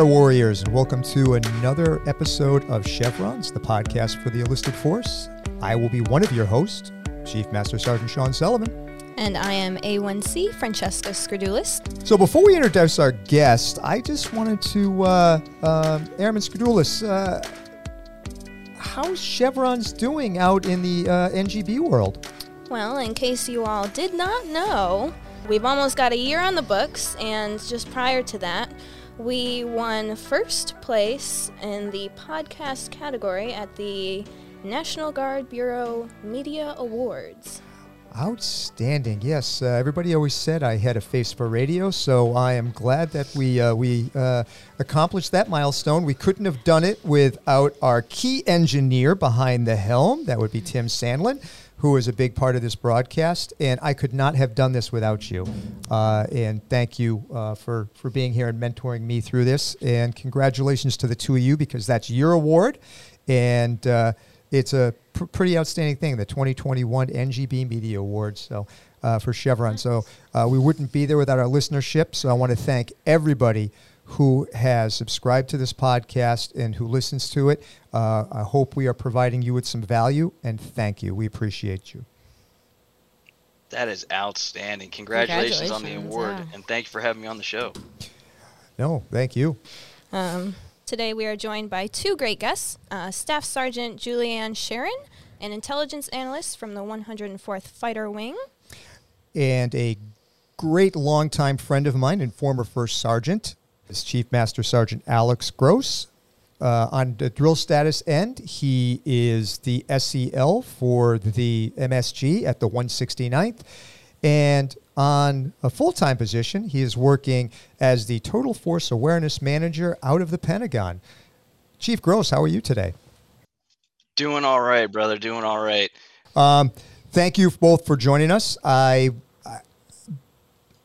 there, warriors, and welcome to another episode of Chevrons, the podcast for the enlisted force. I will be one of your hosts, Chief Master Sergeant Sean Sullivan. And I am A1C Francesca Scridulis. So before we introduce our guest, I just wanted to, uh, uh, Airman Scridulis, uh, how's Chevrons doing out in the uh, NGB world? Well, in case you all did not know, we've almost got a year on the books, and just prior to that, we won first place in the podcast category at the National Guard Bureau Media Awards. Outstanding. Yes, uh, everybody always said I had a face for radio, so I am glad that we uh, we uh, accomplished that milestone. We couldn't have done it without our key engineer behind the helm. That would be Tim Sandlin, who is a big part of this broadcast, and I could not have done this without you. Uh, and thank you uh, for for being here and mentoring me through this. And congratulations to the two of you because that's your award, and uh, it's a pr- pretty outstanding thing, the 2021 NGB Media Awards. So. Uh, for Chevron. So uh, we wouldn't be there without our listenership. So I want to thank everybody who has subscribed to this podcast and who listens to it. Uh, I hope we are providing you with some value and thank you. We appreciate you. That is outstanding. Congratulations, on the award yeah. and thank you for having me on the show. No, thank you. Um, today we are joined by two great guests uh, Staff Sergeant Julianne Sharon, an intelligence analyst from the 104th Fighter Wing. And a great longtime friend of mine and former first sergeant is Chief Master Sergeant Alex Gross. Uh, on the drill status end, he is the SEL for the MSG at the 169th. And on a full time position, he is working as the Total Force Awareness Manager out of the Pentagon. Chief Gross, how are you today? Doing all right, brother. Doing all right. Um, thank you both for joining us. I,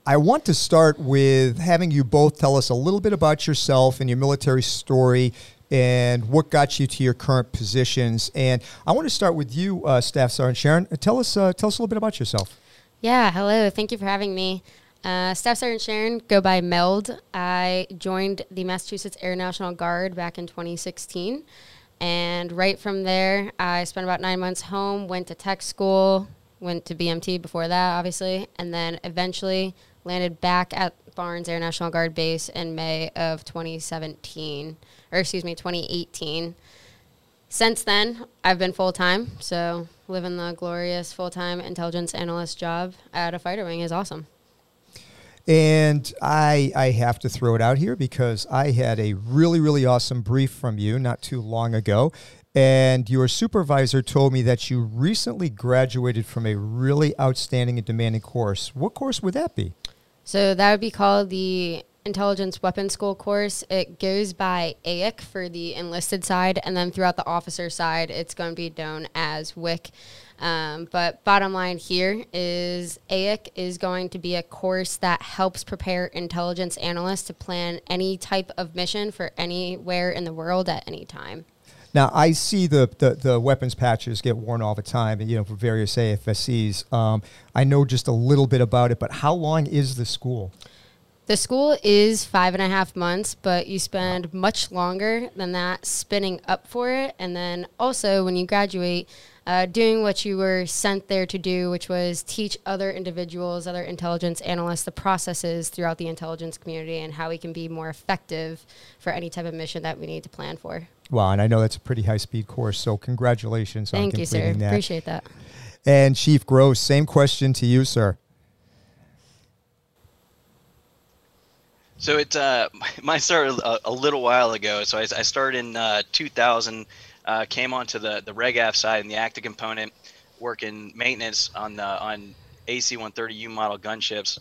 I want to start with having you both tell us a little bit about yourself and your military story and what got you to your current positions. And I want to start with you, uh, Staff Sergeant Sharon. Tell us uh, tell us a little bit about yourself. Yeah, hello. Thank you for having me. Uh, Staff Sergeant Sharon, go by Meld. I joined the Massachusetts Air National Guard back in 2016. And right from there, I spent about nine months home, went to tech school, went to BMT before that, obviously, and then eventually landed back at Barnes Air National Guard Base in May of 2017, or excuse me, 2018. Since then, I've been full time, so living the glorious full time intelligence analyst job at a fighter wing is awesome. And I, I have to throw it out here because I had a really, really awesome brief from you not too long ago. And your supervisor told me that you recently graduated from a really outstanding and demanding course. What course would that be? So that would be called the Intelligence Weapons School course. It goes by AIC for the enlisted side, and then throughout the officer side, it's going to be known as WIC. Um, but bottom line here is AIC is going to be a course that helps prepare intelligence analysts to plan any type of mission for anywhere in the world at any time. Now I see the, the, the weapons patches get worn all the time, you know, for various AFSCs. Um, I know just a little bit about it, but how long is the school? The school is five and a half months, but you spend much longer than that spinning up for it. And then also, when you graduate, uh, doing what you were sent there to do, which was teach other individuals, other intelligence analysts, the processes throughout the intelligence community and how we can be more effective for any type of mission that we need to plan for. Well, and I know that's a pretty high speed course, so congratulations on Thank you, sir. completing that. Appreciate that. And Chief Gross, same question to you, sir. So it uh, mine started a, a little while ago. So I, I started in uh, 2000. Uh, came onto the the RegAF side and the active component, working maintenance on the on AC-130U model gunships.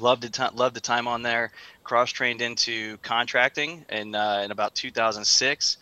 Loved the time. Loved the time on there. Cross trained into contracting in uh, in about 2006.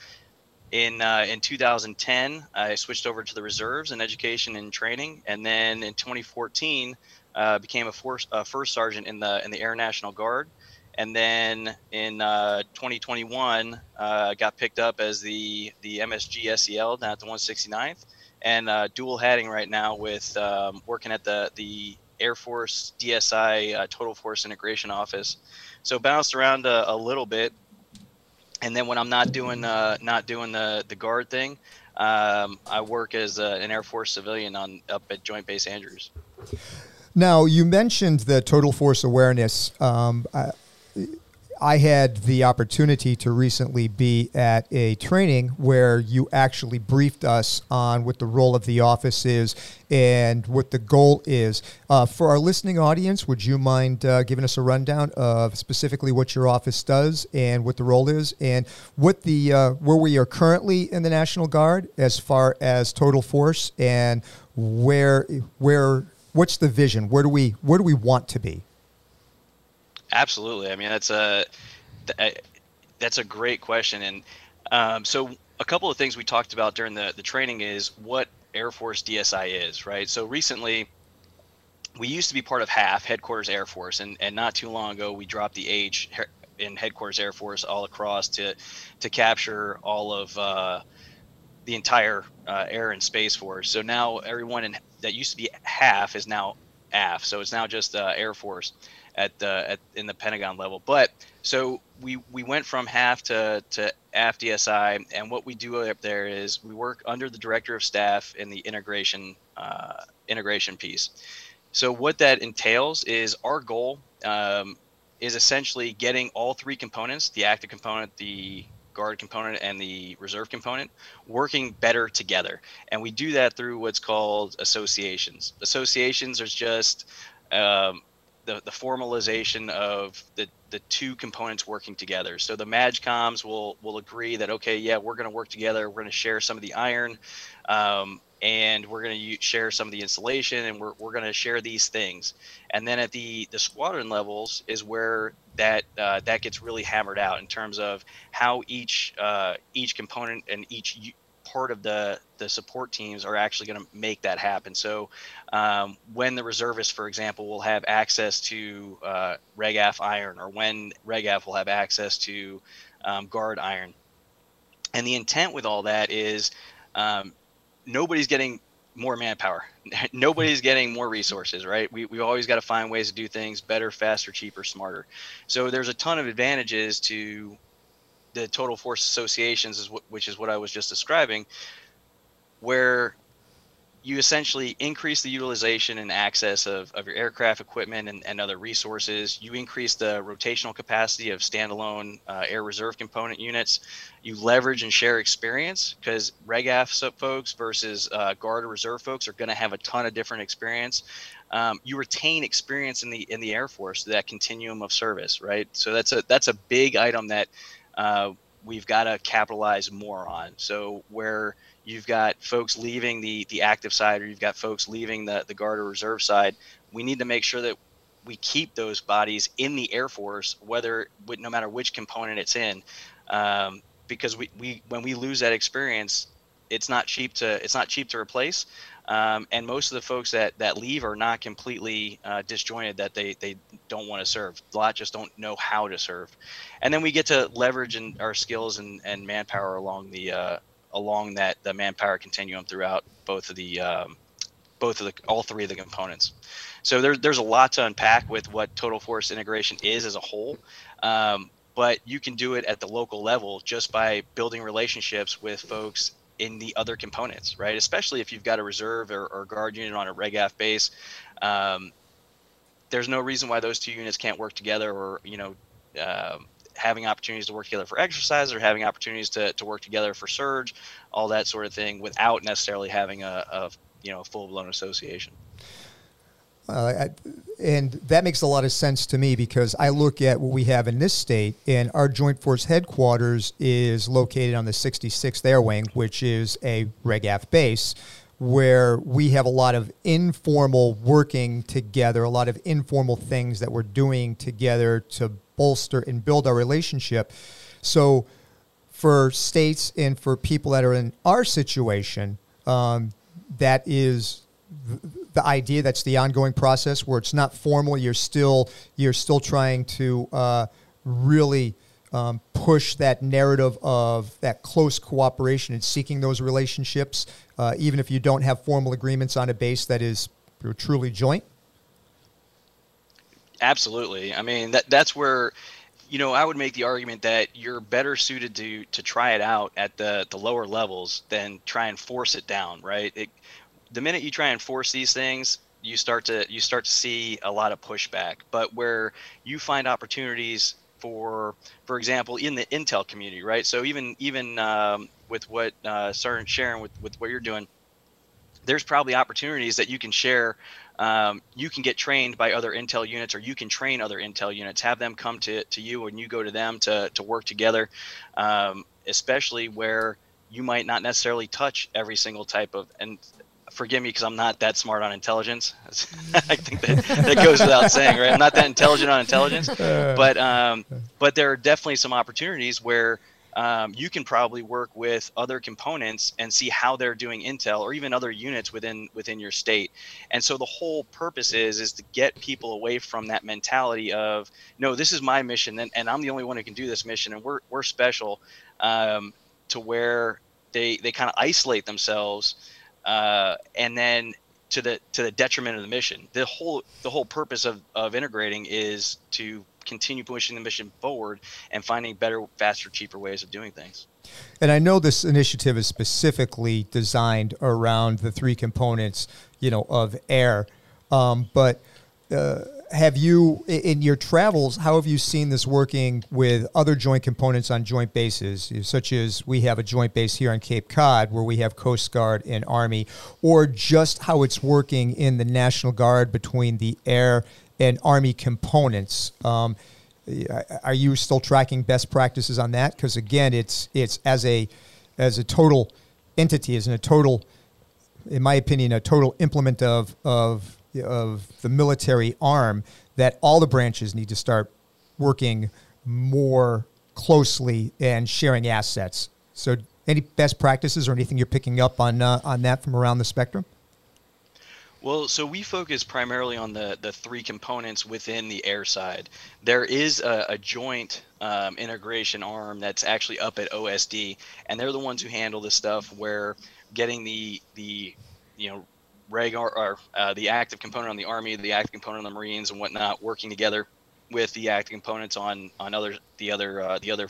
In uh, in 2010, I switched over to the reserves and education and training, and then in 2014, uh, became a, force, a first sergeant in the in the Air National Guard and then in uh, 2021 uh, got picked up as the the MSG SEL down at the 169th, and uh, dual hatting right now with um, working at the the Air Force DSI uh, Total Force Integration Office. So bounced around a, a little bit, and then when I'm not doing uh, not doing the the guard thing, um, I work as a, an Air Force civilian on up at Joint Base Andrews. Now you mentioned the total force awareness. Um, I, I had the opportunity to recently be at a training where you actually briefed us on what the role of the office is and what the goal is. Uh, for our listening audience, would you mind uh, giving us a rundown of specifically what your office does and what the role is, and what the uh, where we are currently in the National Guard as far as total force, and where where what's the vision? Where do we where do we want to be? Absolutely. I mean, that's a that's a great question, and um, so a couple of things we talked about during the the training is what Air Force DSI is, right? So recently, we used to be part of HAF Headquarters Air Force, and and not too long ago we dropped the H in Headquarters Air Force all across to to capture all of uh, the entire uh, Air and Space Force. So now everyone in that used to be HAF is now AF. So it's now just uh, Air Force at the at in the Pentagon level. But so we we went from HAF to to AF DSI, and what we do up there is we work under the director of staff in the integration uh, integration piece. So what that entails is our goal um, is essentially getting all three components: the active component, the guard component and the reserve component working better together. And we do that through what's called associations. Associations are just um, the, the formalization of the, the two components working together. So the MAJCOMs will will agree that okay, yeah, we're going to work together. We're going to share some of the iron, um, and we're going to share some of the insulation, and we're, we're going to share these things. And then at the the squadron levels is where that uh, that gets really hammered out in terms of how each uh, each component and each part of the the support teams are actually going to make that happen. So um, when the reservists, for example, will have access to uh, RegAF iron, or when RegAF will have access to um, guard iron, and the intent with all that is um, nobody's getting more manpower. Nobody's getting more resources, right? We, we always got to find ways to do things better, faster, cheaper, smarter. So there's a ton of advantages to the total force associations is what, which is what I was just describing, where you essentially increase the utilization and access of, of your aircraft equipment and, and other resources. You increase the rotational capacity of standalone uh, air reserve component units. You leverage and share experience because RegAF folks versus uh, Guard or Reserve folks are going to have a ton of different experience. Um, you retain experience in the in the Air Force, that continuum of service, right? So that's a that's a big item that uh, we've got to capitalize more on. So where you've got folks leaving the the active side or you've got folks leaving the the guard or reserve side, we need to make sure that we keep those bodies in the Air Force, whether no matter which component it's in, um, because we, we when we lose that experience, it's not cheap to it's not cheap to replace. Um, and most of the folks that, that leave are not completely uh, disjointed that they, they don't want to serve. A lot just don't know how to serve. And then we get to leverage in our skills and, and manpower along the uh, along that the manpower continuum throughout both of the um, both of the all three of the components. So there, there's a lot to unpack with what total force integration is as a whole. Um, but you can do it at the local level just by building relationships with folks in the other components, right? Especially if you've got a reserve or, or guard unit on a RegAF base. Um, there's no reason why those two units can't work together or, you know, uh, having opportunities to work together for exercise or having opportunities to, to work together for surge, all that sort of thing without necessarily having a, a you know, full blown association. Uh, and that makes a lot of sense to me because I look at what we have in this state, and our Joint Force headquarters is located on the 66th Air Wing, which is a RegAF base, where we have a lot of informal working together, a lot of informal things that we're doing together to bolster and build our relationship. So, for states and for people that are in our situation, um, that is the idea that's the ongoing process where it's not formal you're still you're still trying to uh, really um, push that narrative of that close cooperation and seeking those relationships uh, even if you don't have formal agreements on a base that is truly joint absolutely i mean that that's where you know, I would make the argument that you're better suited to to try it out at the the lower levels than try and force it down, right? It, the minute you try and force these things, you start to you start to see a lot of pushback. But where you find opportunities for, for example, in the Intel community, right? So even even um, with what uh, Sergeant Sharon with with what you're doing, there's probably opportunities that you can share. Um, you can get trained by other Intel units, or you can train other Intel units. Have them come to, to you, and you go to them to to work together. Um, especially where you might not necessarily touch every single type of and forgive me because I'm not that smart on intelligence. I think that, that goes without saying, right? I'm not that intelligent on intelligence, but um, but there are definitely some opportunities where um, you can probably work with other components and see how they're doing intel or even other units within within your state. And so the whole purpose is is to get people away from that mentality of no, this is my mission and, and I'm the only one who can do this mission and we're we're special um, to where they they kind of isolate themselves uh, and then to the to the detriment of the mission. The whole the whole purpose of, of integrating is to continue pushing the mission forward and finding better, faster, cheaper ways of doing things. And I know this initiative is specifically designed around the three components, you know, of air. Um, but uh, have you in your travels how have you seen this working with other joint components on joint bases such as we have a joint base here on cape cod where we have coast guard and army or just how it's working in the national guard between the air and army components? Um, are you still tracking best practices on that? Because again it's it's as a as a total entity as in a total in my opinion a total implement of of of the military arm that all the branches need to start working more closely and sharing assets. So, any best practices or anything you're picking up on uh, on that from around the spectrum? Well, so we focus primarily on the, the three components within the air side. There is a, a joint um, integration arm that's actually up at OSD, and they're the ones who handle the stuff where getting the the you know reg or, or uh, the active component on the Army, the active component on the Marines, and whatnot, working together with the active components on on other the other uh, the other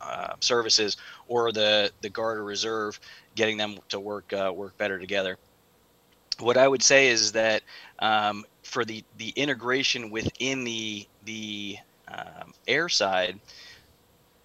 uh, services or the the Guard or Reserve, getting them to work uh, work better together. What I would say is that um, for the the integration within the the um, air side,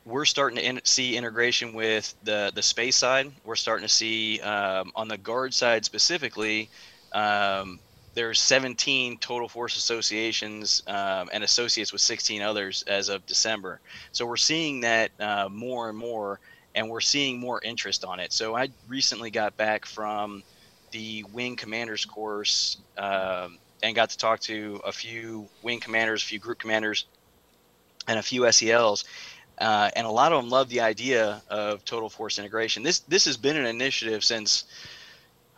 we're starting to in- see integration with the the space side. We're starting to see um, on the guard side specifically um, there's 17 total force associations um, and associates with 16 others as of December. So we're seeing that uh, more and more, and we're seeing more interest on it. So I recently got back from the wing commanders course um, and got to talk to a few wing commanders, a few group commanders, and a few SELs. Uh, and a lot of them love the idea of total force integration. This this has been an initiative since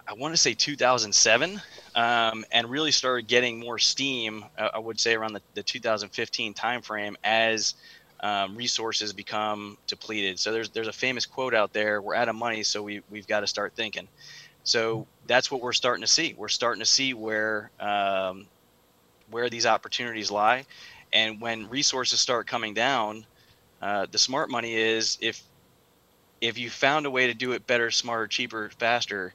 I want to say 2007, um, and really started getting more steam. Uh, I would say around the, the 2015 timeframe as um, resources become depleted. So there's there's a famous quote out there: "We're out of money, so we we've got to start thinking." So that's what we're starting to see. We're starting to see where um, where these opportunities lie, and when resources start coming down, uh, the smart money is if if you found a way to do it better, smarter, cheaper, faster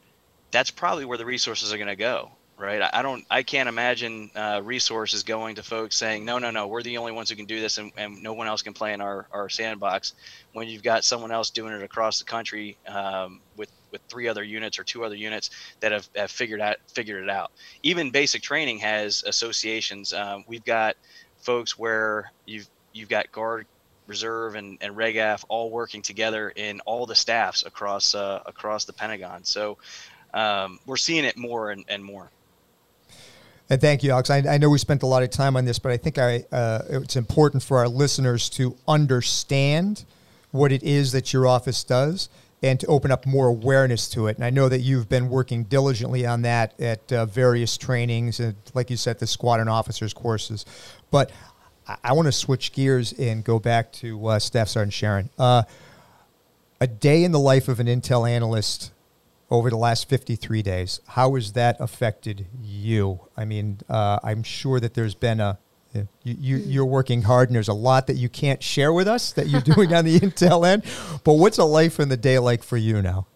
that's probably where the resources are going to go right? I don't i can't imagine uh, resources going to folks saying no no no we're the only ones who can do this and, and no one else can play in our, our sandbox when you've got someone else doing it across the country um, with with three other units or two other units that have, have figured out figured it out. Even basic training has associations. Um, we've got folks where you've you've got guard reserve and, and regaf all working together in all the staffs across uh, across the pentagon. So um, we're seeing it more and, and more. And thank you, Alex. I, I, know we spent a lot of time on this, but I think I, uh, it's important for our listeners to understand what it is that your office does and to open up more awareness to it. And I know that you've been working diligently on that at uh, various trainings and, like you said, the squadron officers courses. But I, I want to switch gears and go back to uh, Staff Sergeant Sharon. Uh, a day in the life of an intel analyst over the last 53 days. How has that affected you? I mean, uh, I'm sure that there's been a Yeah. You, you, you're working hard, and there's a lot that you can't share with us that you're doing on the intel end. But what's a life in the day like for you now?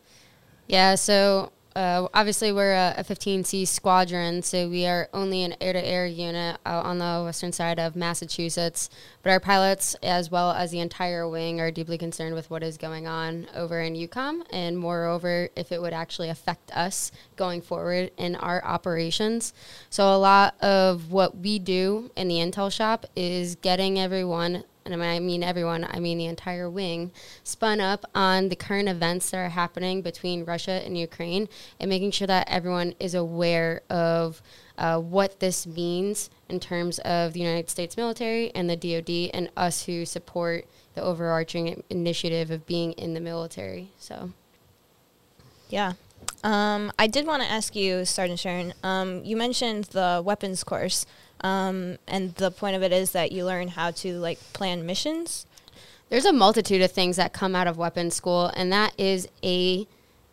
Yeah, so uh, obviously we're a, a 15C squadron, so we are only an air-to-air unit out on the western side of Massachusetts. But our pilots, as well as the entire wing, are deeply concerned with what is going on over in EUCOM, and moreover, if it would actually affect us going forward in our operations. So a lot of what we do in the intel shop is getting everyone and I mean everyone, I mean the entire wing, spun up on the current events that are happening between Russia and Ukraine and making sure that everyone is aware of uh, what this means in terms of the United States military and the DoD and us who support the overarching initiative of being in the military. So, yeah. Um, I did want to ask you, Sergeant Sharon. Um, you mentioned the weapons course. Um, and the point of it is that you learn how to like plan missions. There's a multitude of things that come out of weapons school, and that is a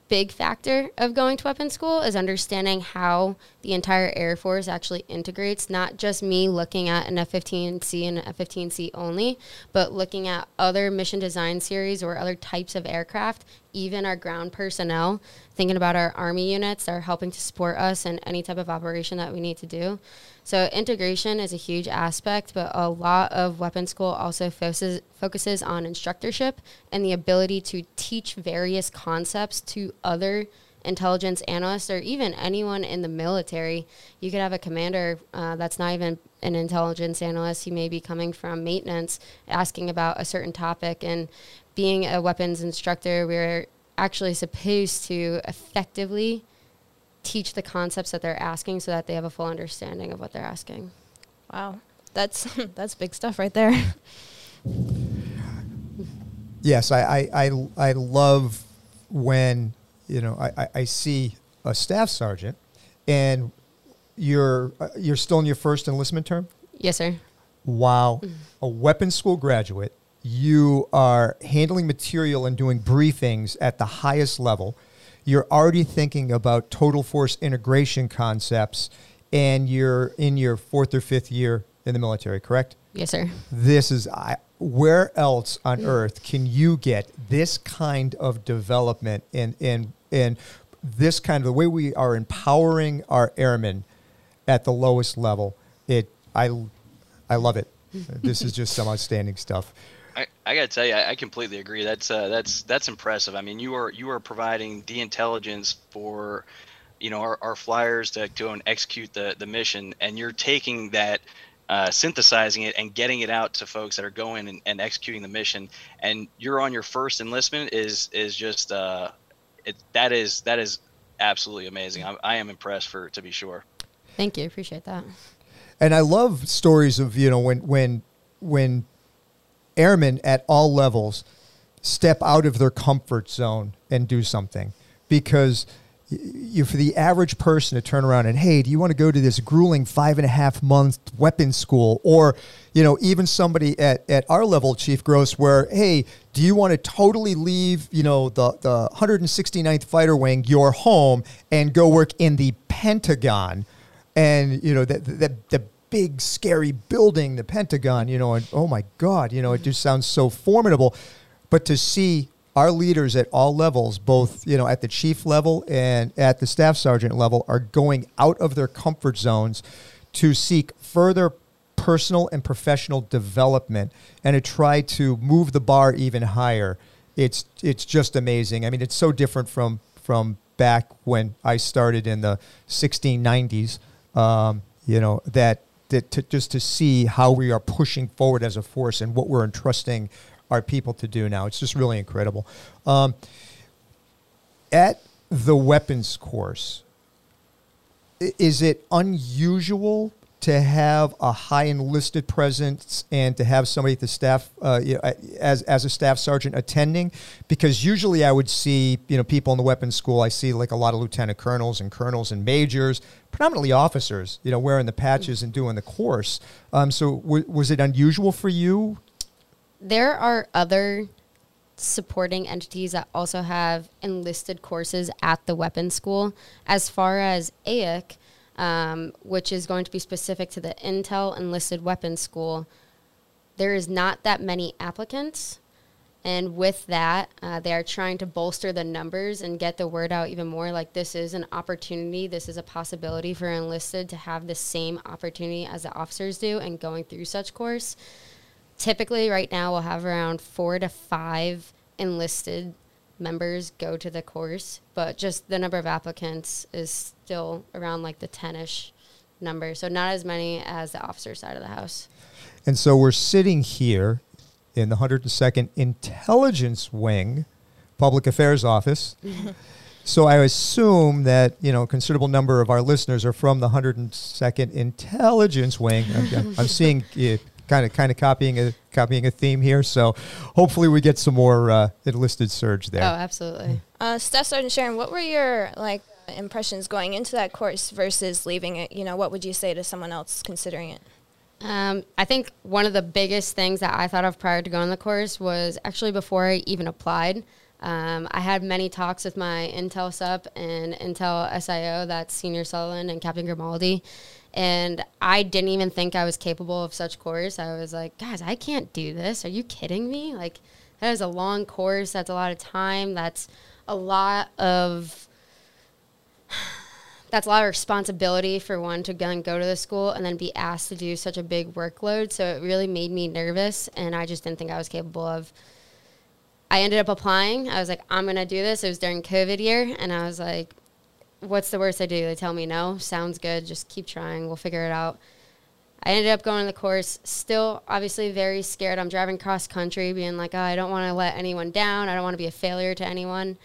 big factor of going to weapons school is understanding how the entire Air Force actually integrates, not just me looking at an F-15C and an F-15C only, but looking at other mission design series or other types of aircraft, even our ground personnel, thinking about our Army units that are helping to support us in any type of operation that we need to do. So integration is a huge aspect, but a lot of weapon school also focuses focuses on instructorship and the ability to teach various concepts to other intelligence analysts or even anyone in the military. You could have a commander uh, that's not even an intelligence analyst. He may be coming from maintenance, asking about a certain topic, and being a weapons instructor, we're actually supposed to effectively teach the concepts that they're asking so that they have a full understanding of what they're asking. Wow. That's that's big stuff right there. yes, I, I, I, I, love when, you know, I, I see a staff sergeant and you're uh, you're still in your first enlistment term? Yes, sir. Wow. Mm. A weapons school graduate. You are handling material and doing briefings at the highest level you're already thinking about total force integration concepts and you're in your fourth or fifth year in the military, correct? Yes, sir. This is I, where else on earth can you get this kind of development and and and this kind of the way we are empowering our airmen at the lowest level. It I I love it. this is just some outstanding stuff. I, I got to tell you, I, I, completely agree. That's uh, that's that's impressive. I mean, you are you are providing the intelligence for, you know, our, our flyers to go and execute the the mission, and you're taking that, uh, synthesizing it, and getting it out to folks that are going and, and executing the mission. And you're on your first enlistment is is just uh, it that is that is absolutely amazing. I, I am impressed for to be sure. Thank you, appreciate that. And I love stories of you know when when when airmen at all levels step out of their comfort zone and do something. Because you for the average person to turn around and hey do you want to go to this grueling five and a half month weapons school? Or you know even somebody at, at our level chief gross where hey do you want to totally leave you know the, the 169th fighter wing your home and go work in the pentagon? And you know that the, the big, scary building, the Pentagon, you know, and oh my God, you know, it just sounds so formidable. But to see our leaders at all levels, both, you know, at the chief level and at the staff sergeant level, are going out of their comfort zones to seek further personal and professional development and to try to move the bar even higher. It's it's just amazing. I mean, it's so different from from back when I started in the 1690s. Um, you know that that to, just to see how we are pushing forward as a force and what we're entrusting our people to do now. It's just really incredible. Um, at the weapons course, is it unusual to have a high enlisted presence and to have somebody at the staff uh, you know, as as a staff sergeant attending because usually I would see you know people in the weapons school I see like a lot of lieutenant colonels and colonels and majors predominantly officers you know wearing the patches and doing the course. Um, so w- was it unusual for you? There are other supporting entities that also have enlisted courses at the weapons school. As far as AIC um, which is going to be specific to the Intel Enlisted Weapons School. There is not that many applicants. And with that, uh, they are trying to bolster the numbers and get the word out even more. Like, this is an opportunity, this is a possibility for enlisted to have the same opportunity as the officers do and going through such course. Typically, right now, we'll have around four to five enlisted members go to the course, but just the number of applicants is still around like the 10 ish number. So, not as many as the officer side of the house. And so we're sitting here in the 102nd Intelligence Wing, Public Affairs Office. so I assume that you know a considerable number of our listeners are from the 102nd Intelligence Wing. I'm, I'm seeing uh, kind of kind of copying a copying a theme here. So hopefully we get some more uh, enlisted surge there. Oh, absolutely. Uh, Staff Sergeant Sharon, what were your like impressions going into that course versus leaving it? You know, what would you say to someone else considering it? Um, I think one of the biggest things that I thought of prior to going the course was actually before I even applied. Um, I had many talks with my Intel SUP and Intel SIO, that's Senior Sutherland and Captain Grimaldi. And I didn't even think I was capable of such course. I was like, guys, I can't do this. Are you kidding me? Like, that is a long course. That's a lot of time. That's a lot of that's a lot of responsibility for one to go go to the school and then be asked to do such a big workload. So it really made me nervous, and I just didn't think I was capable of. I ended up applying. I was like, I'm gonna do this. It was during COVID year, and I was like, what's the worst I do? They tell me no. Sounds good. Just keep trying. We'll figure it out. I ended up going to the course, still obviously very scared. I'm driving cross country, being like, oh, I don't want to let anyone down. I don't want to be a failure to anyone.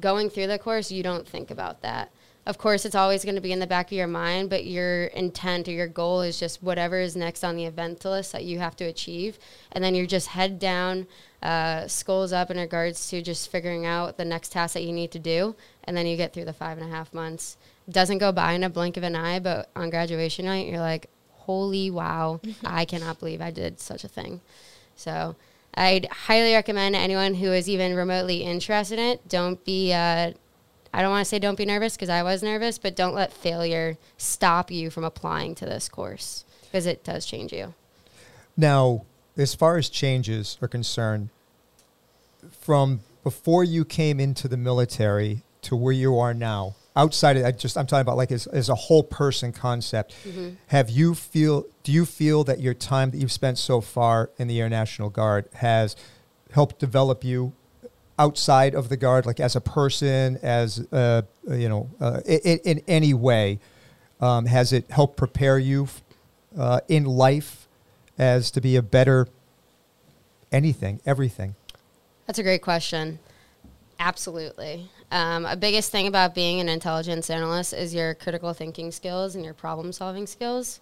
Going through the course, you don't think about that of course, it's always going to be in the back of your mind, but your intent or your goal is just whatever is next on the event list that you have to achieve. And then you're just head down, uh, skulls up in regards to just figuring out the next task that you need to do. And then you get through the five and a half months. Doesn't go by in a blink of an eye, but on graduation night, you're like, holy wow, I cannot believe I did such a thing. So I'd highly recommend anyone who is even remotely interested in it, don't be. Uh, I don't want to say don't be nervous because I was nervous, but don't let failure stop you from applying to this course because it does change you. Now, as far as changes are concerned, from before you came into the military to where you are now, outside of I just I'm talking about like as, as a whole person concept. Mm-hmm. Have you feel do you feel that your time that you've spent so far in the Air National Guard has helped develop you outside of the guard, like as a person, as uh, you know, uh, in, in, any way, um, has it helped prepare you uh, in life as to be a better anything, everything? That's a great question. Absolutely. Um, a biggest thing about being an intelligence analyst is your critical thinking skills and your problem solving skills.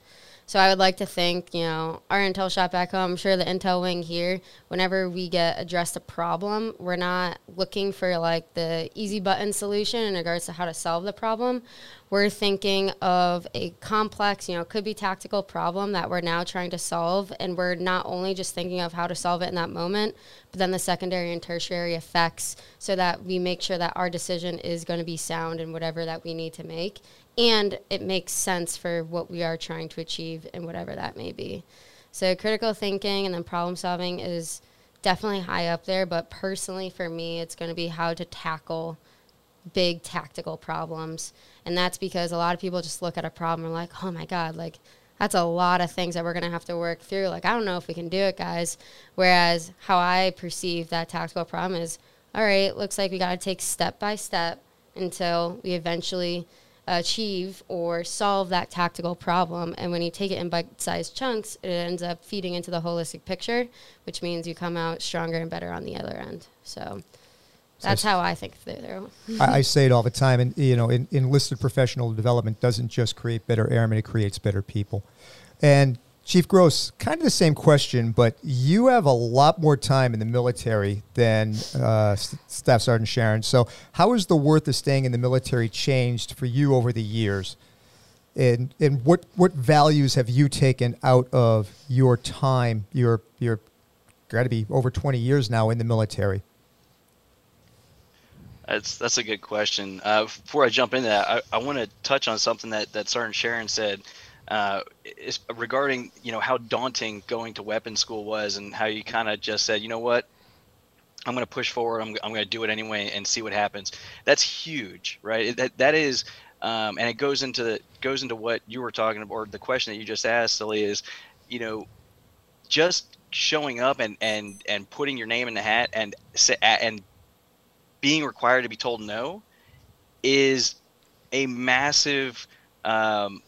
So I would like to thank, you know, our Intel shop back home. I'm sure the Intel wing here, whenever we get addressed a problem, we're not looking for like the easy button solution in regards to how to solve the problem. We're thinking of a complex, you know, could be tactical problem that we're now trying to solve. And we're not only just thinking of how to solve it in that moment, but then the secondary and tertiary effects so that we make sure that our decision is going to be sound in whatever that we need to make and it makes sense for what we are trying to achieve and whatever that may be. So critical thinking and then problem solving is definitely high up there, but personally for me, it's going to be how to tackle big tactical problems. And that's because a lot of people just look at a problem and like, oh my God, like that's a lot of things that we're going to have to work through. Like, I don't know if we can do it, guys. Whereas how I perceive that tactical problem is, all right, looks like we got to take step by step until we eventually achieve or solve that tactical problem. And when you take it in bite sized chunks, it ends up feeding into the holistic picture, which means you come out stronger and better on the other end. So that's how I think through. I, I, say it all the time, and you know, in, enlisted professional development doesn't just create better airmen; it creates better people. And Chief Gross, kind of the same question, but you have a lot more time in the military than uh, Staff Sergeant Sharon. So, how has the worth of staying in the military changed for you over the years? And, and what, what values have you taken out of your time? Your, your got to be over 20 years now in the military. That's that's a good question. Uh, before I jump into that, I, I want to touch on something that that Sergeant Sharon said uh, regarding you know how daunting going to weapons school was, and how you kind of just said, you know what, I'm going to push forward. I'm, I'm going to do it anyway and see what happens. That's huge, right? That that is, um, and it goes into the goes into what you were talking about, or the question that you just asked, Sully, is, you know, just showing up and and and putting your name in the hat and and being required to be told no is a massive um,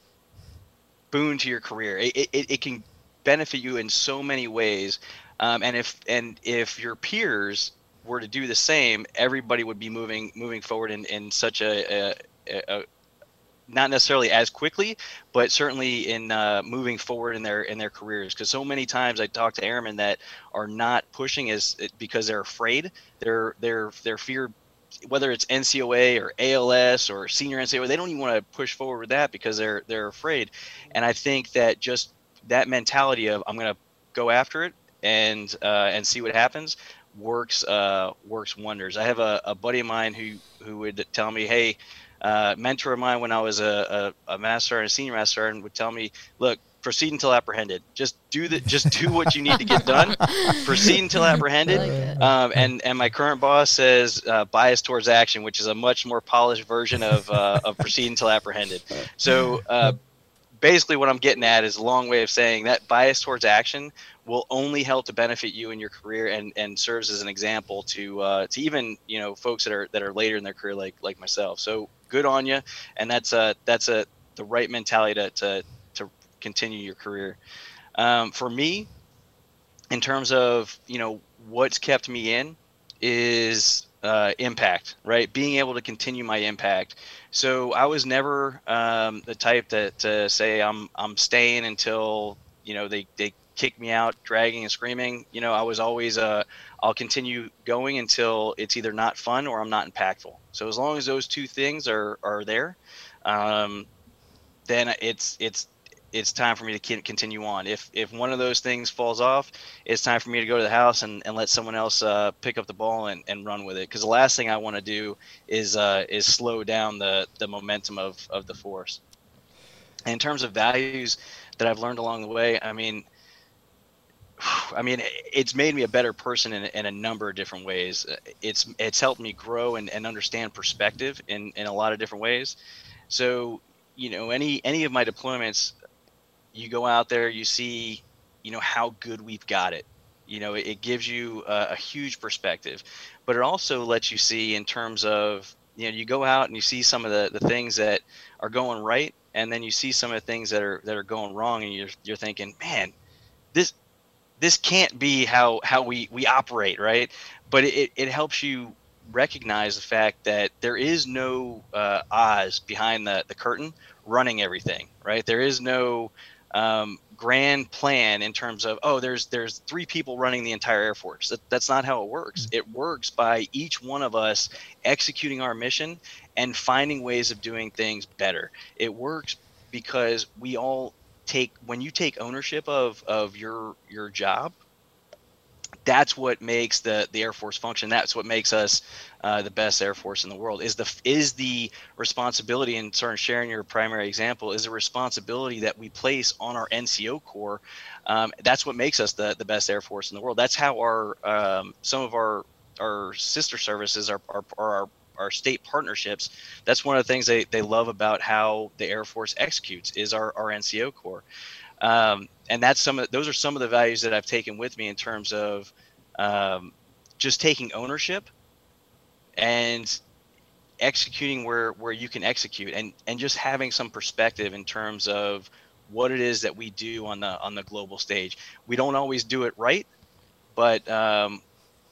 boon to your career. It, it, it can benefit you in so many ways. Um, and if and if your peers were to do the same, everybody would be moving moving forward in, in such a, a, a not necessarily as quickly, but certainly in uh, moving forward in their in their careers. Because so many times I talk to airmen that are not pushing as because they're afraid. They're they're they're feared whether it's NCOA or ALS or senior NCOA, they don't even want to push forward with that because they're they're afraid. And I think that just that mentality of I'm going to go after it and uh, and see what happens works uh, works wonders. I have a, a buddy of mine who who would tell me, hey, uh, mentor of mine when I was a, a, a master and a senior master, and would tell me, look, proceed until apprehended. Just do the just do what you need to get done. proceed until apprehended. Like um, and and my current boss says uh, bias towards action, which is a much more polished version of uh, of proceed until apprehended. So uh, basically, what I'm getting at is a long way of saying that bias towards action will only help to benefit you in your career and, and serves as an example to uh, to even you know folks that are that are later in their career like like myself. So good on you, and that's a that's a the right mentality to, to continue your career. Um, for me, in terms of you know what's kept me in is uh, impact, right? Being able to continue my impact. So I was never um, the type that to say I'm I'm staying until you know they they kick me out, dragging and screaming. You know, I was always uh, I'll continue going until it's either not fun or I'm not impactful. So as long as those two things are are there, um, then it's it's it's time for me to continue on. If if one of those things falls off, it's time for me to go to the house and, and let someone else uh, pick up the ball and, and run with it. Because the last thing I want to do is uh, is slow down the the momentum of of the force. in terms of values that I've learned along the way, I mean, I mean, it's made me a better person in, in a number of different ways. It's it's helped me grow and, and understand perspective in, in a lot of different ways. So, you know, any any of my deployments, you go out there, you see, you know, how good we've got it. You know, it, it gives you a, a, huge perspective, but it also lets you see in terms of, you know, you go out and you see some of the, the things that are going right, and then you see some of the things that are that are going wrong, and you're you're thinking, man, this this can't be how how we we operate, right? But it it helps you recognize the fact that there is no uh, Oz behind the the curtain running everything, right? There is no um, grand plan in terms of oh there's there's three people running the entire air force. That, that's not how it works. Mm-hmm. it works by each one of us executing our mission and finding ways of doing things better. It works because we all take when you take ownership of of your your job that's what makes the the Air Force function. That's what makes us uh, the best Air Force in the world. Is the is the responsibility and sort of sharing your primary example is a responsibility that we place on our NCO Corps. Um, that's what makes us the the best Air Force in the world. That's how our um, some of our our sister services are, are, are our our state partnerships that's one of the things they, they love about how the air force executes is our, our nco corps um, and that's some of those are some of the values that I've taken with me in terms of um, just taking ownership and executing where where you can execute and and just having some perspective in terms of what it is that we do on the on the global stage. We don't always do it right, but um,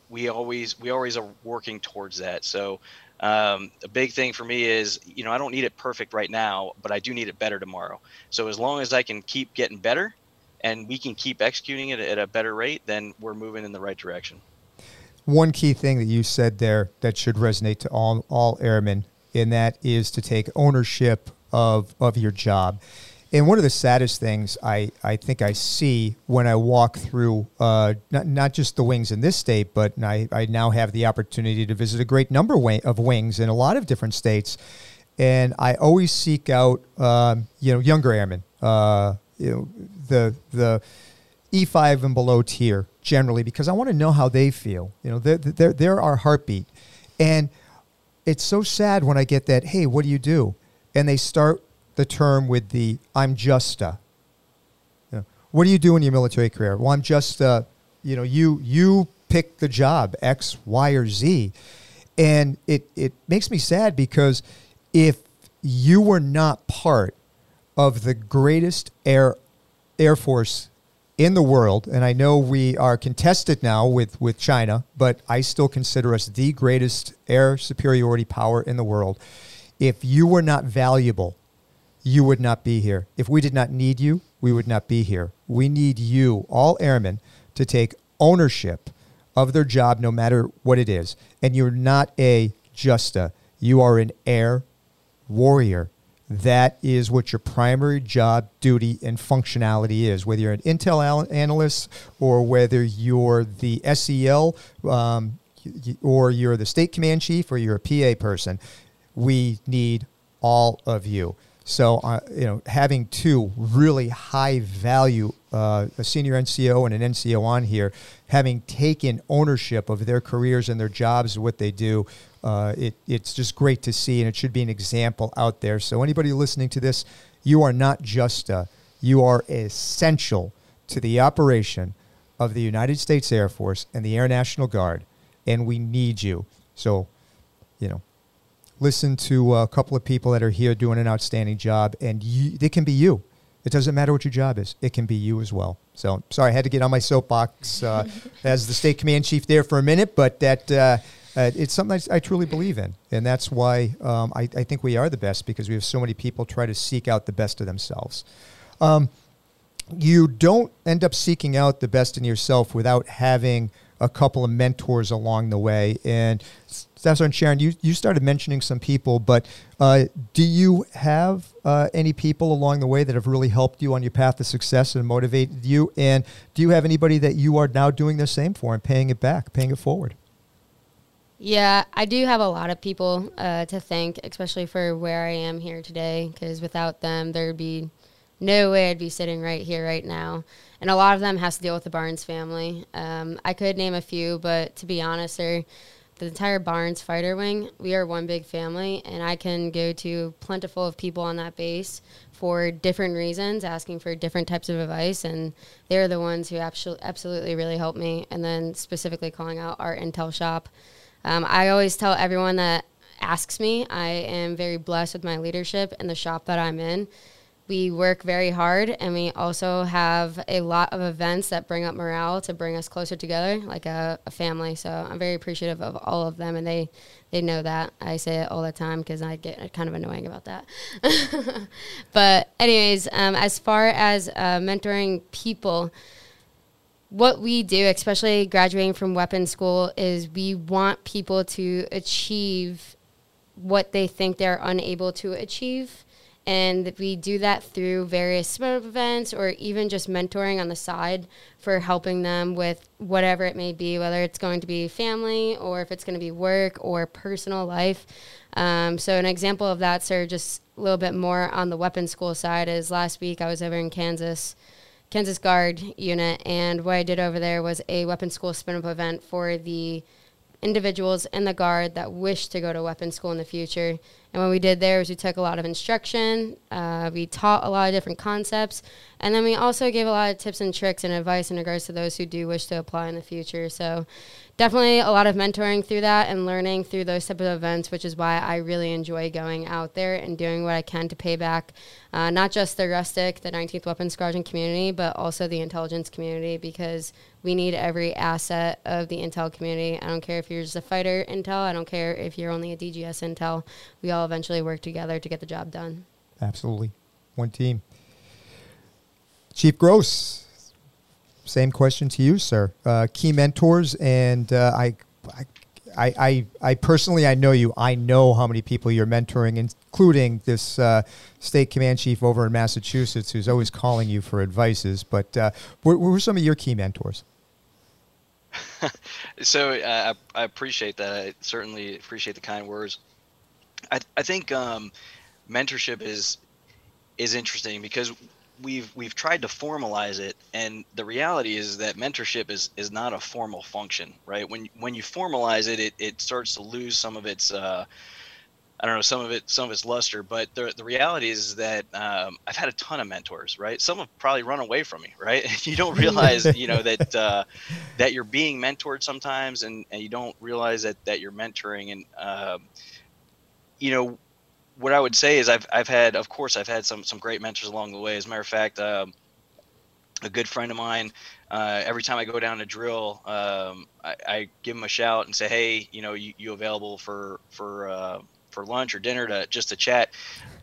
we always we always are working towards that. So um, a big thing for me is, you know, I don't need it perfect right now, but I do need it better tomorrow. So as long as I can keep getting better and we can keep executing it at a better rate, then we're moving in the right direction. One key thing that you said there that should resonate to all, all airmen, and that is to take ownership of, of your job. And one of the saddest things I, I think I see when I walk through uh, not, not just the wings in this state, but I, I now have the opportunity to visit a great number of wings in a lot of different states. And I always seek out, um, you know, younger airmen, uh, you know, the, the E5 and below tier generally, because I want to know how they feel. You know, they're, they're, they're our heartbeat. And it's so sad when I get that, hey, what do you do? And they start the term with the I'm just a. You know, what do you do in your military career? Well, I'm just a, you know, you you pick the job X, Y, or Z. And it, it makes me sad because if you were not part of the greatest air air force in the world, and I know we are contested now with, with China, but I still consider us the greatest air superiority power in the world. If you were not valuable you would not be here. If we did not need you, we would not be here. We need you, all airmen, to take ownership of their job, no matter what it is. And you're not a justa, you are an air warrior. That is what your primary job, duty, and functionality is. Whether you're an intel analyst or whether you're the SEL um, or you're the state command chief or you're a PA person, we need all of you. So, uh, you know, having two really high value, uh, a senior NCO and an NCO on here, having taken ownership of their careers and their jobs, what they do, uh, it, it's just great to see, and it should be an example out there. So, anybody listening to this, you are not just a, you are essential to the operation of the United States Air Force and the Air National Guard, and we need you. So, you know, listen to a couple of people that are here doing an outstanding job, and you, it can be you. It doesn't matter what your job is; it can be you as well. So, sorry, I had to get on my soapbox uh, as the state command chief there for a minute, but that uh, uh, it's something I, I, truly believe in, and that's why um, I, I, think we are the best because we have so many people try to seek out the best of themselves. Um, you don't end up seeking out the best in yourself without having a couple of mentors along the way. And Staff Sergeant Sharon, you, you started mentioning some people, but uh, do you have uh, any people along the way that have really helped you on your path to success and motivated you? And do you have anybody that you are now doing the same for and paying it back, paying it forward? Yeah, I do have a lot of people uh, to thank, especially for where I am here today, because without them, there'd be no way I'd be sitting right here right now and a lot of them has to deal with the Barnes family. Um, I could name a few, but to be honest, sir, the entire Barnes fighter wing, we are one big family, and I can go to plentiful of people on that base for different reasons, asking for different types of advice, and they're the ones who absolutely really helped me. And then specifically calling out our Intel shop. Um, I always tell everyone that asks me, I am very blessed with my leadership and the shop that I'm in we work very hard and we also have a lot of events that bring up morale to bring us closer together like a, a family. So i'm very appreciative of all of them and they they know that. I say it all the time because i get kind of annoying about that. But anyways um, as far as uh, mentoring people what we do, especially graduating from weapons school, is we want people to achieve what they think they're unable to achieve and we do that through various spin events or even just mentoring on the side for helping them with whatever it may be, whether it's going to be family or if it's going to be work or personal life. Um, so, an example of that, sir, just a little bit more on the weapons school side, is last week I was over in Kansas. Kansas Guard unit, and what I did over there was a weapons school spin up event for the individuals in the Guard that wish to go to weapons school in the future. And what we did there was we took a lot of instruction, uh, we taught a lot of different concepts, and then we also gave a lot of tips and tricks and advice in regards to those who do wish to apply in the future. So definitely a lot of mentoring through that and learning through those type of events, which is why I really enjoy going out there and doing what I can to pay back uh, not just the rustic, the 19th Weapons Squadron community, but also the intelligence community because we need every asset of the intel community. I don't care if you're just a fighter intel, I don't care if you're only a DGS intel. We all eventually work together to get the job done. Absolutely. One team. Chief Gross, same question to you, sir. Uh, key mentors, and uh, I, I, I, I personally, I know you. I know how many people you're mentoring, including this uh, state command chief over in Massachusetts who's always calling you for advices. But uh, what, what were some of your key mentors? so uh, I, I, appreciate that. I certainly appreciate the kind words. I, I think um, mentorship is is interesting because we've we've tried to formalize it, and the reality is that mentorship is is not a formal function, right? When when you formalize it, it, it starts to lose some of its uh, I don't know some of it some of its luster. But the the reality is that um, I've had a ton of mentors, right? Some have probably run away from me, right? you don't realize you know that uh, that you're being mentored sometimes, and, and you don't realize that that you're mentoring, and um, you know what I would say is I've I've had, of course, I've had some some great mentors along the way. As a matter of fact, um, a good friend of mine, uh, every time I go down to drill, um, I, I, give him a shout and say, "Hey, you know, you, you available for for uh, for lunch or dinner to just to chat?"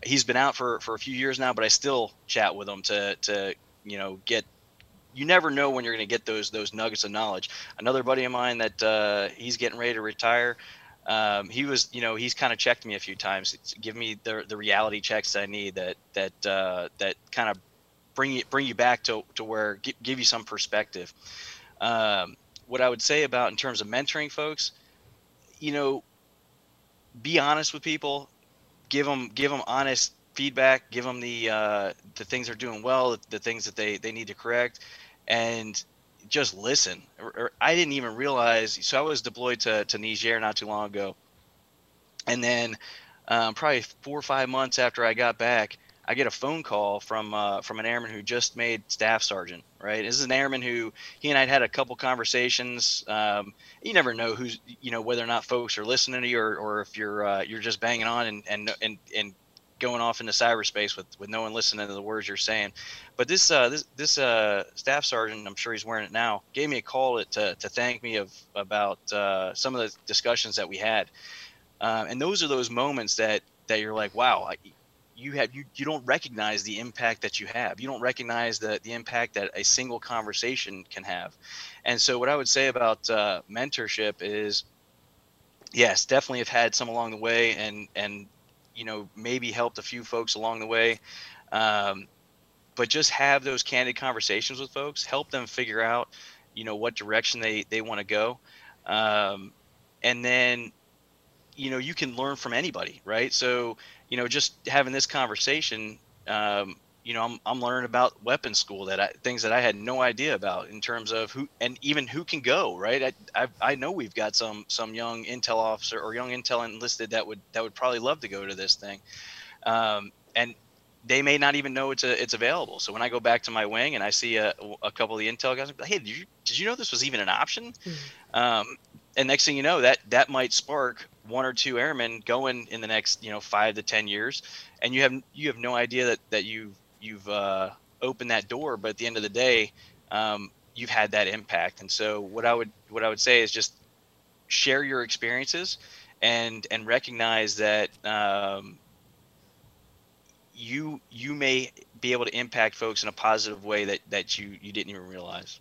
He's been out for for a few years now, but I still chat with him to to you know get you never know when you're going to get those those nuggets of knowledge. Another buddy of mine that uh, he's getting ready to retire um, he was, you know, he's kind of checked me a few times, give me the the reality checks that I need that that uh, that kind of bring you bring you back to to where give, give you some perspective. Um, what I would say about in terms of mentoring folks, you know, be honest with people, give them give them honest feedback, give them the uh, the things they're doing well, the, the things that they they need to correct, and just listen. Or, or I didn't even realize. So I was deployed to, to Niger not too long ago. And then um, probably four or five months after I got back, I get a phone call from uh, from an airman who just made staff sergeant. Right, this is an airman who he and I'd had a couple conversations. Um, you never know who's you know whether or not folks are listening to you or, or if you're uh, you're just banging on and and and and going off into cyberspace with with no one listening to the words you're saying. But this uh, this this uh, staff sergeant, I'm sure he's wearing it now, gave me a call to to thank me of about uh, some of the discussions that we had. Um, and those are those moments that that you're like, wow, I, you have you you don't recognize the impact that you have. You don't recognize the the impact that a single conversation can have. And so what I would say about uh, mentorship is yes, definitely have had some along the way, and and you know maybe helped a few folks along the way. Um, but just have those candid conversations with folks help them figure out you know what direction they they want to go. Um, and then you know you can learn from anybody right? So you know just having this conversation um, you know, I'm, I'm learning about weapons school that I, things that I had no idea about in terms of who and even who can go. Right, I, I, I know we've got some some young intel officer or young intel enlisted that would that would probably love to go to this thing, um, and they may not even know it's a, it's available. So when I go back to my wing and I see a, a couple of the intel guys, like, hey, did you did you know this was even an option? Mm-hmm. Um, and next thing you know, that that might spark one or two airmen going in the next you know five to ten years, and you have you have no idea that that you you've uh, opened that door, but at the end of the day, um, you've had that impact. And so what I would what I would say is just share your experiences and and recognize that um, you you may be able to impact folks in a positive way that that you you didn't even realize.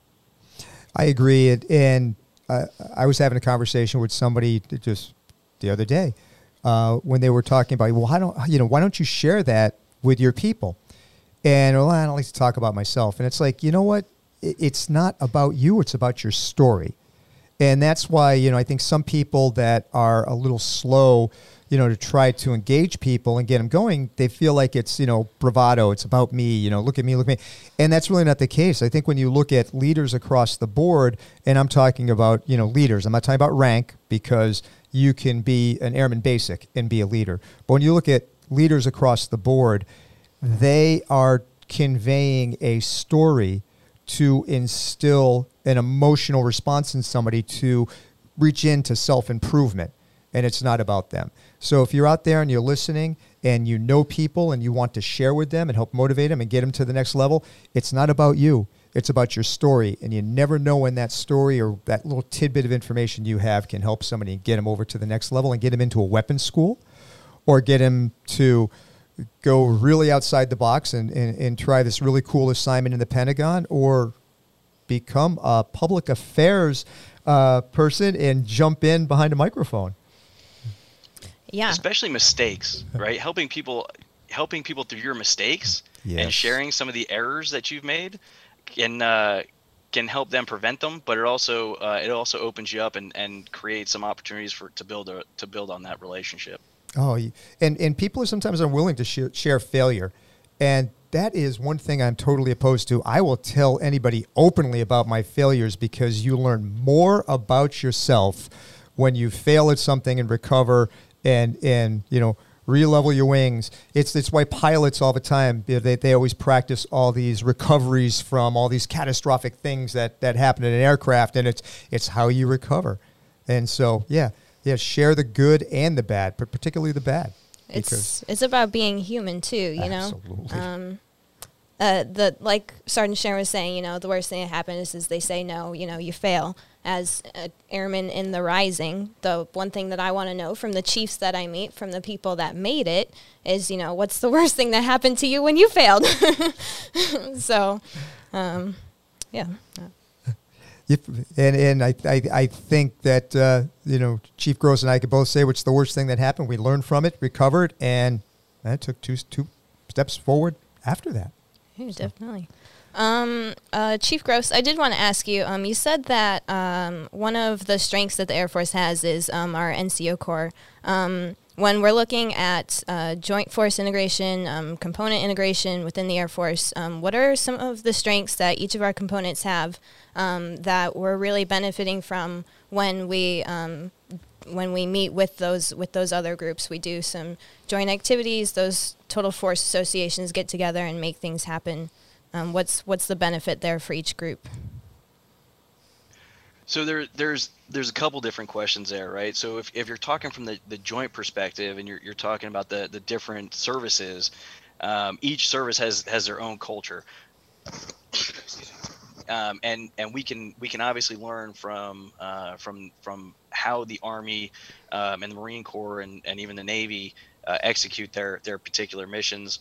I agree, and uh, I was having a conversation with somebody just the other day uh, when they were talking about, well, why don't you know why don't you share that with your people? And well, I don't like to talk about myself. And it's like, you know what? It's not about you, it's about your story. And that's why, you know, I think some people that are a little slow, you know, to try to engage people and get them going, they feel like it's, you know, bravado. It's about me, you know, look at me, look at me. And that's really not the case. I think when you look at leaders across the board, and I'm talking about, you know, leaders, I'm not talking about rank because you can be an airman basic and be a leader. But when you look at leaders across the board, they are conveying a story to instill an emotional response in somebody to reach into self improvement. And it's not about them. So if you're out there and you're listening and you know people and you want to share with them and help motivate them and get them to the next level, it's not about you. It's about your story. And you never know when that story or that little tidbit of information you have can help somebody and get them over to the next level and get them into a weapons school or get them to go really outside the box and, and, and try this really cool assignment in the Pentagon or become a public affairs uh, person and jump in behind a microphone. Yeah. especially mistakes, right? helping people, helping people through your mistakes Yes. and sharing some of the errors that you've made can uh, can help them prevent them. But it also uh, it also opens you up and, and creates some opportunities for to build a to build on that relationship. Oh, and and people are sometimes unwilling to sh- share failure, and that is one thing I'm totally opposed to. I will tell anybody openly about my failures because you learn more about yourself when you fail at something and recover and and you know re-level your wings. It's it's why pilots all the time you know, they, they always practice all these recoveries from all these catastrophic things that that happen in an aircraft, and it's it's how you recover. And so yeah, yeah, share the good and the bad, but particularly the bad. It's it's about being human too, you know. Absolutely. Um, uh, the like Sergeant Sharon was saying, you know, the worst thing that happens is they say no, you know, you fail. As an airman in the Rising, the one thing that I want to know from the chiefs that I meet, from the people that made it, is you know, what's the worst thing that happened to you when you failed? so, um, yeah. If, and and I, I I think that uh, you know Chief Gross and I could both say what's the worst thing that happened. We learned from it, recovered, and that took two two steps forward after that. Yeah, definitely. Um, uh, Chief Gross, I did want to ask you. Um, you said that um, one of the strengths that the Air Force has is um, our NCO Corps. When we're looking at uh, joint force integration, um, component integration within the Air Force, um, what are some of the strengths that each of our components have um, that we're really benefiting from when we um, when we meet with those with those other groups? We do some joint activities. Those total force associations get together and make things happen. Um, what's what's the benefit there for each group? So there, there's there's a couple different questions there, right? So if, if you're talking from the, the joint perspective and you're, you're talking about the, the different services, um, each service has has their own culture, um, and and we can we can obviously learn from uh, from from how the Army um, and the Marine Corps and, and even the Navy uh, execute their their particular missions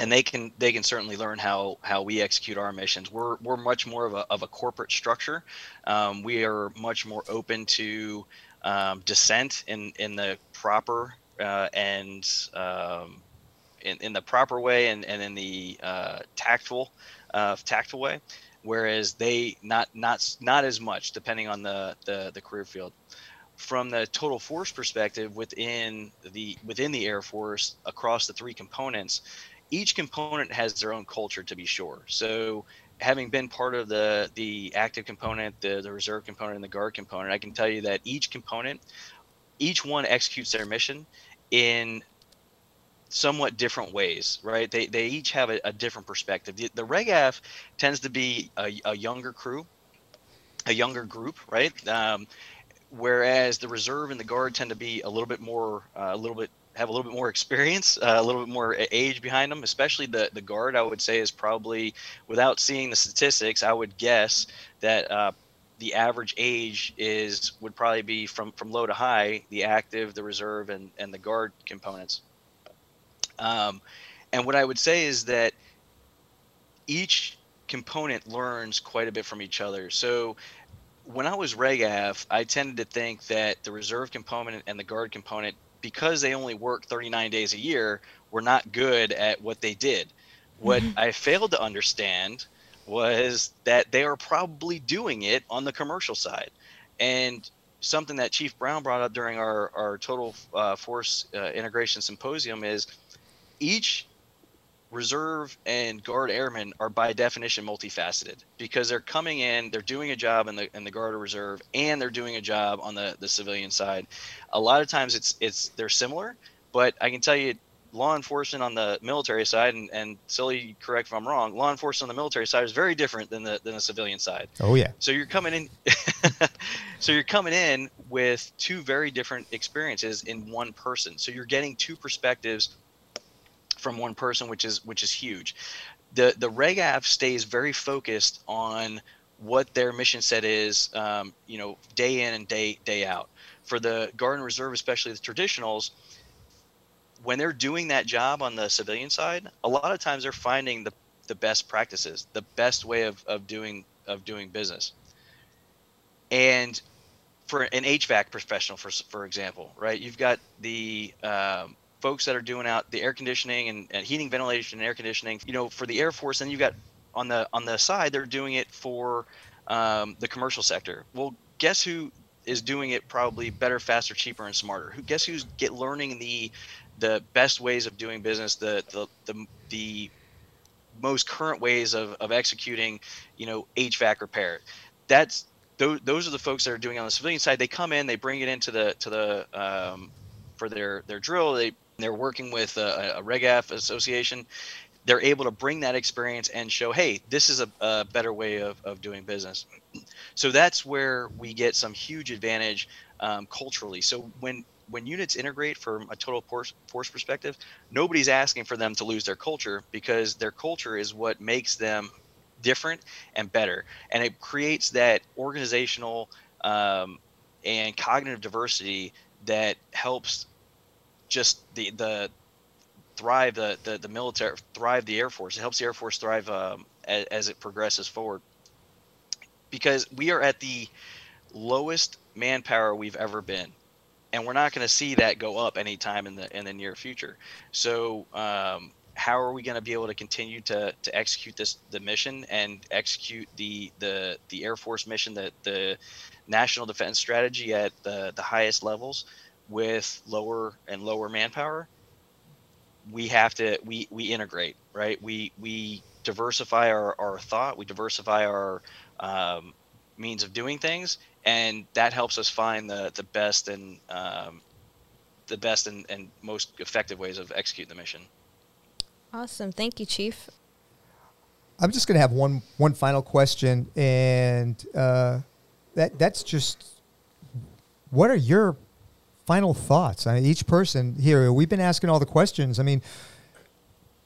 and they can they can certainly learn how how we execute our missions. We're we're much more of a of a corporate structure. Um, we are much more open to um, dissent in in the proper uh, and um, in, in the proper way and, and in the uh, tactful uh, tactful way, whereas they not not not as much depending on the the, the career field. From the total force perspective within the within the Air Force across the three components, each component has their own culture to be sure. So having been part of the the active component, the, the reserve component, and the guard component, I can tell you that each component, each one executes their mission in somewhat different ways, right? They, they each have a, a different perspective. The, the RegAF tends to be a, a younger crew, a younger group, right? Um, whereas the reserve and the guard tend to be a little bit more, uh, a little bit have a little bit more experience, uh, a little bit more age behind them. Especially the the guard, I would say, is probably without seeing the statistics, I would guess that uh, the average age is would probably be from from low to high, the active, the reserve, and and the guard components. Um, and what I would say is that each component learns quite a bit from each other. So when I was RegAF, I tended to think that the reserve component and the guard component because they only work 39 days a year, were not good at what they did. What I failed to understand was that they are probably doing it on the commercial side. And something that Chief Brown brought up during our, our total uh, force uh, integration symposium is each reserve and guard airmen are by definition multifaceted because they're coming in they're doing a job in the in the guard or reserve and they're doing a job on the the civilian side. A lot of times it's it's they're similar but i can tell you law enforcement on the military side and and Sully correct if i'm wrong law enforcement on the military side is very different than the than the civilian side. Oh yeah. so you're coming in so you're coming in with two very different experiences in one person. So you're getting two perspectives from one person, which is which is huge. The the RegAF stays very focused on what their mission set is, um, you know, day in and day day out. For the Guard and Reserve, especially the traditionals, when they're doing that job on the civilian side, a lot of times they're finding the the best practices, the best way of, of doing of doing business. And for an HVAC professional, for for example, right? You've got the um, folks that are doing out the air conditioning and, and heating, ventilation, and air conditioning. You know, for the Air Force, and you've got on the on the side they're doing it for um, the commercial sector. Well, guess who is doing it probably better, faster, cheaper, and smarter? Who guess who's get learning the the best ways of doing business, the the the, the most current ways of, of executing, you know, HVAC repair. That's those, those are the folks that are doing on the civilian side. They come in, they bring it into the to the um, for their their drill. They they're working with a, a RegAF association. They're able to bring that experience and show, hey, this is a, a better way of, of doing business. So that's where we get some huge advantage um, culturally. So when when units integrate from a total force, force perspective, nobody's asking for them to lose their culture because their culture is what makes them different and better. And it creates that organizational um, and cognitive diversity that helps just the, the thrive the, the, the military, thrive the Air Force. It helps the Air Force thrive um, as, as it progresses forward. Because we are at the lowest manpower we've ever been and we're not going to see that go up anytime in the in the near future. So, um, how are we going to be able to continue to, to execute this the mission and execute the the the Air Force mission, the the national defense strategy at the the highest levels with lower and lower manpower? We have to we we integrate right. We we diversify our, our thought. We diversify our um, means of doing things, and that helps us find the the best and um, the best and, and most effective ways of executing the mission. Awesome, thank you, Chief. I'm just going to have one one final question, and uh, that that's just what are your final thoughts? I each person here, we've been asking all the questions. I mean,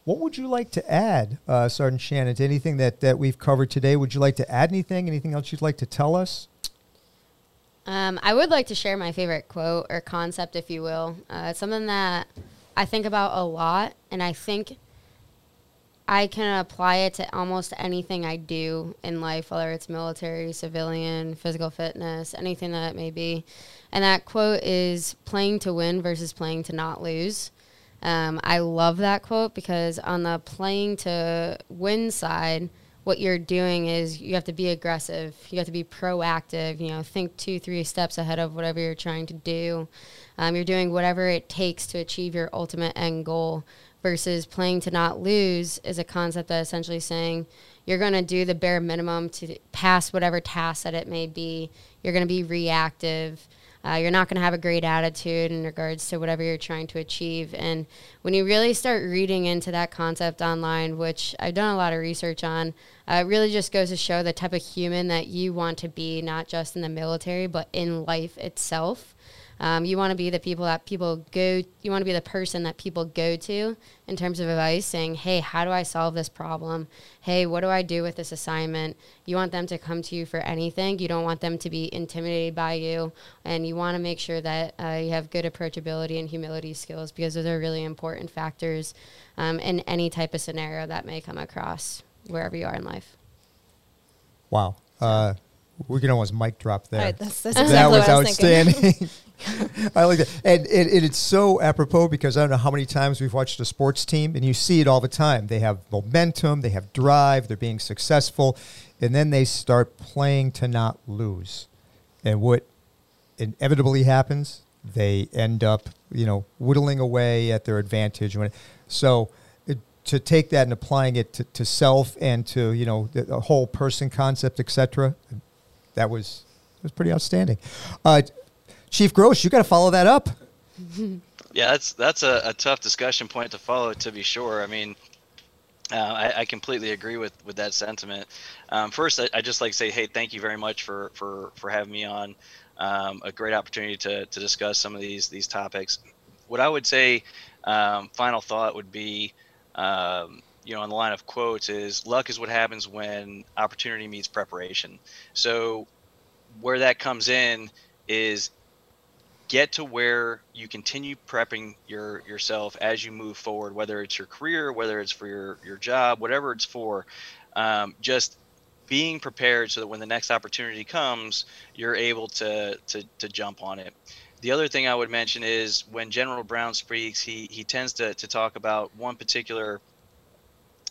what would you like to add, uh, Sergeant Shannon, to anything that, that we've covered today? Would you like to add anything? Anything else you'd like to tell us? Um, I would like to share my favorite quote or concept, if you will. Uh, it's something that I think about a lot, and I think I can apply it to almost anything I do in life, whether it's military, civilian, physical fitness, anything that it may be. And that quote is playing to win versus playing to not lose. Um, I love that quote because on the playing to win side, what you're doing is you have to be aggressive. You have to be proactive. You know, think two, three steps ahead of whatever you're trying to do. Um, you're doing whatever it takes to achieve your ultimate end goal. Versus playing to not lose is a concept that essentially saying you're going to do the bare minimum to pass whatever task that it may be. You're going to be reactive. Uh, you're not going to have a great attitude in regards to whatever you're trying to achieve. And when you really start reading into that concept online, which I've done a lot of research on, uh, it really just goes to show the type of human that you want to be, not just in the military, but in life itself. Um, you want to be the people that people go. You want to be the person that people go to in terms of advice, saying, "Hey, how do I solve this problem? Hey, what do I do with this assignment?" You want them to come to you for anything. You don't want them to be intimidated by you, and you want to make sure that uh, you have good approachability and humility skills because those are really important factors um, in any type of scenario that may come across wherever you are in life. Wow. Uh, we can almost mic drop there. Right, that's, that's exactly that was, was outstanding. I like that, and it, it, it's so apropos because I don't know how many times we've watched a sports team, and you see it all the time. They have momentum, they have drive, they're being successful, and then they start playing to not lose. And what inevitably happens, they end up, you know, whittling away at their advantage. So it, to take that and applying it to, to self and to you know the, the whole person concept, etc that was was pretty outstanding. Uh, Chief Gross, you got to follow that up. Yeah, that's that's a, a, tough discussion point to follow, to be sure. I mean, uh, I, I, completely agree with, with that sentiment. Um, first, I, I just like to say, hey, thank you very much for for, for having me on. Um, a great opportunity to, to discuss some of these these topics. What I would say, um, final thought would be, um, you know, on the line of quotes is luck is what happens when opportunity meets preparation. So where that comes in is get to where you continue prepping your yourself as you move forward, whether it's your career, whether it's for your, your job, whatever it's for. Um, just being prepared so that when the next opportunity comes, you're able to to, to jump on it. The other thing I would mention is when General Brown speaks, he he tends to to talk about one particular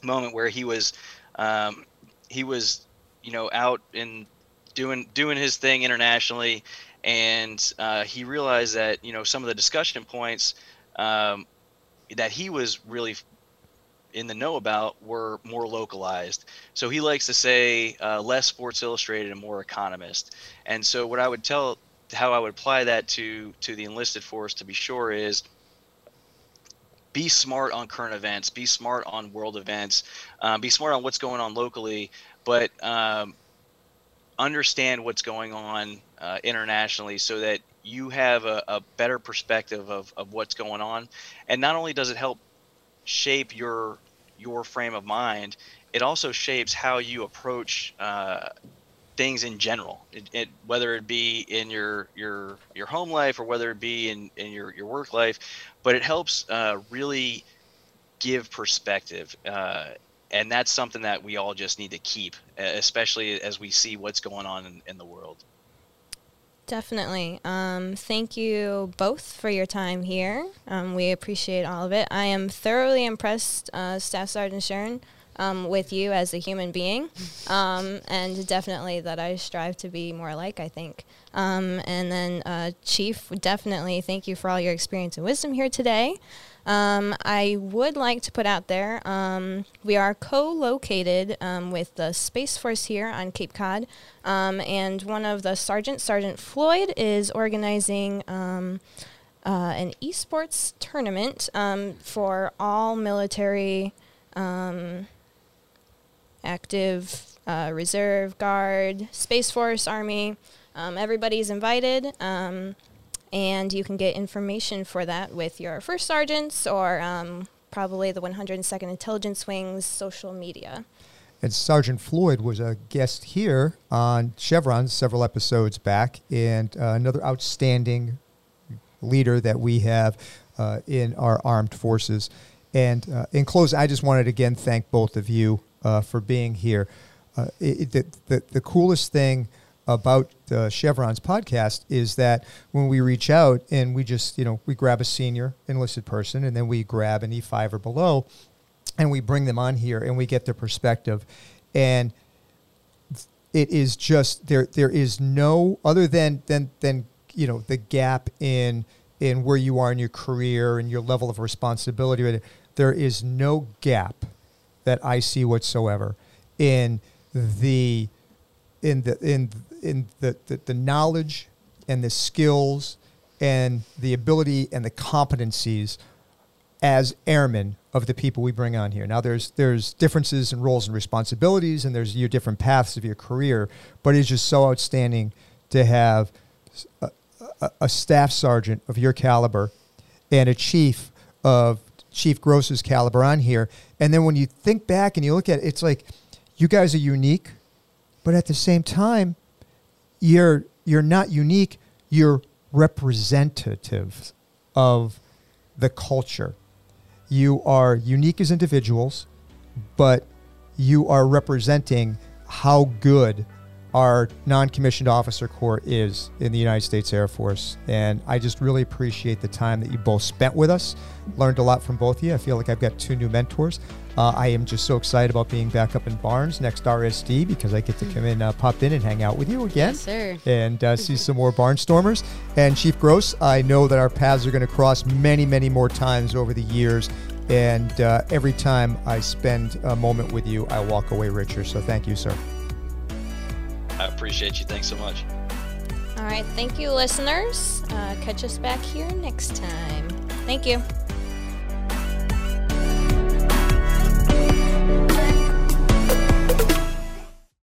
moment where he was um, he was you know out in doing doing his thing internationally, and uh, he realized that you know some of the discussion points um, that he was really in the know about were more localized. So he likes to say uh, less Sports Illustrated and more Economist. And so what I would tell, how I would apply that to to the enlisted force to be sure is be smart on current events, be smart on world events, um, be smart on what's going on locally, but um, understand what's going on uh, internationally so that you have a, a, better perspective of, of what's going on. And not only does it help shape your your frame of mind, it also shapes how you approach uh, things in general. It, it, whether it be in your your your home life or whether it be in, in your, your work life, but it helps uh, really give perspective. Uh, and that's something that we all just need to keep, especially as we see what's going on in, in the world. Definitely. Um, thank you both for your time here. Um, we appreciate all of it. I am thoroughly impressed, uh, Staff Sergeant Sharon, um, with you as a human being, um, and definitely that I strive to be more like, I think. Um, and then, uh, Chief, definitely thank you for all your experience and wisdom here today. Um, I would like to put out there um, we are co located um, with the Space Force here on Cape Cod, um, and one of the Sergeant, Sergeant Floyd, is organizing. Um, uh, an esports tournament um, for all military active uh, reserve guard space force army everybody's invited and you can get information for that with your first sergeants or um, probably the 102nd Intelligence Wing's social media. And Sergeant Floyd was a guest here on Chevron several episodes back, and uh, another outstanding leader that we have uh, in our armed forces. And uh, in closing, I just wanted to again thank both of you uh, for being here. Uh, it, the, the, the coolest thing about uh, Chevron's podcast is that when we reach out and we just, you know, we grab a senior enlisted person and then we grab an E5 or below and we bring them on here and we get their perspective. And it is just there there is no other than than than you know the gap in in where you are in your career and your level of responsibility there is no gap that I see whatsoever in the in the in in the, the, the knowledge and the skills and the ability and the competencies as airmen of the people we bring on here. Now, there's there's differences in roles and responsibilities, and there's your different paths of your career. But it's just so outstanding to have a, a, a staff sergeant of your caliber and a chief of Chief Gross's caliber on here. And then when you think back and you look at it, it's like you guys are unique, but at the same time, you're you're not unique you're representative of the culture you are unique as individuals but you are representing how good our non-commissioned officer corps is in the United States Air Force. And I just really appreciate the time that you both spent with us. Learned a lot from both of you. I feel like I've got two new mentors. Uh, I am just so excited about being back up in Barnes next RSD because I get to come in, uh, pop in, and hang out with you again. Yes, sir. And uh, see some more Barnstormers. And Chief Gross, I know that our paths are going to cross many, many more times over the years. And uh, every time I spend a moment with you, I walk away richer. So thank you, sir. I appreciate you. Thanks so much. All right. Thank you, listeners. Uh, catch us back here next time. Thank you.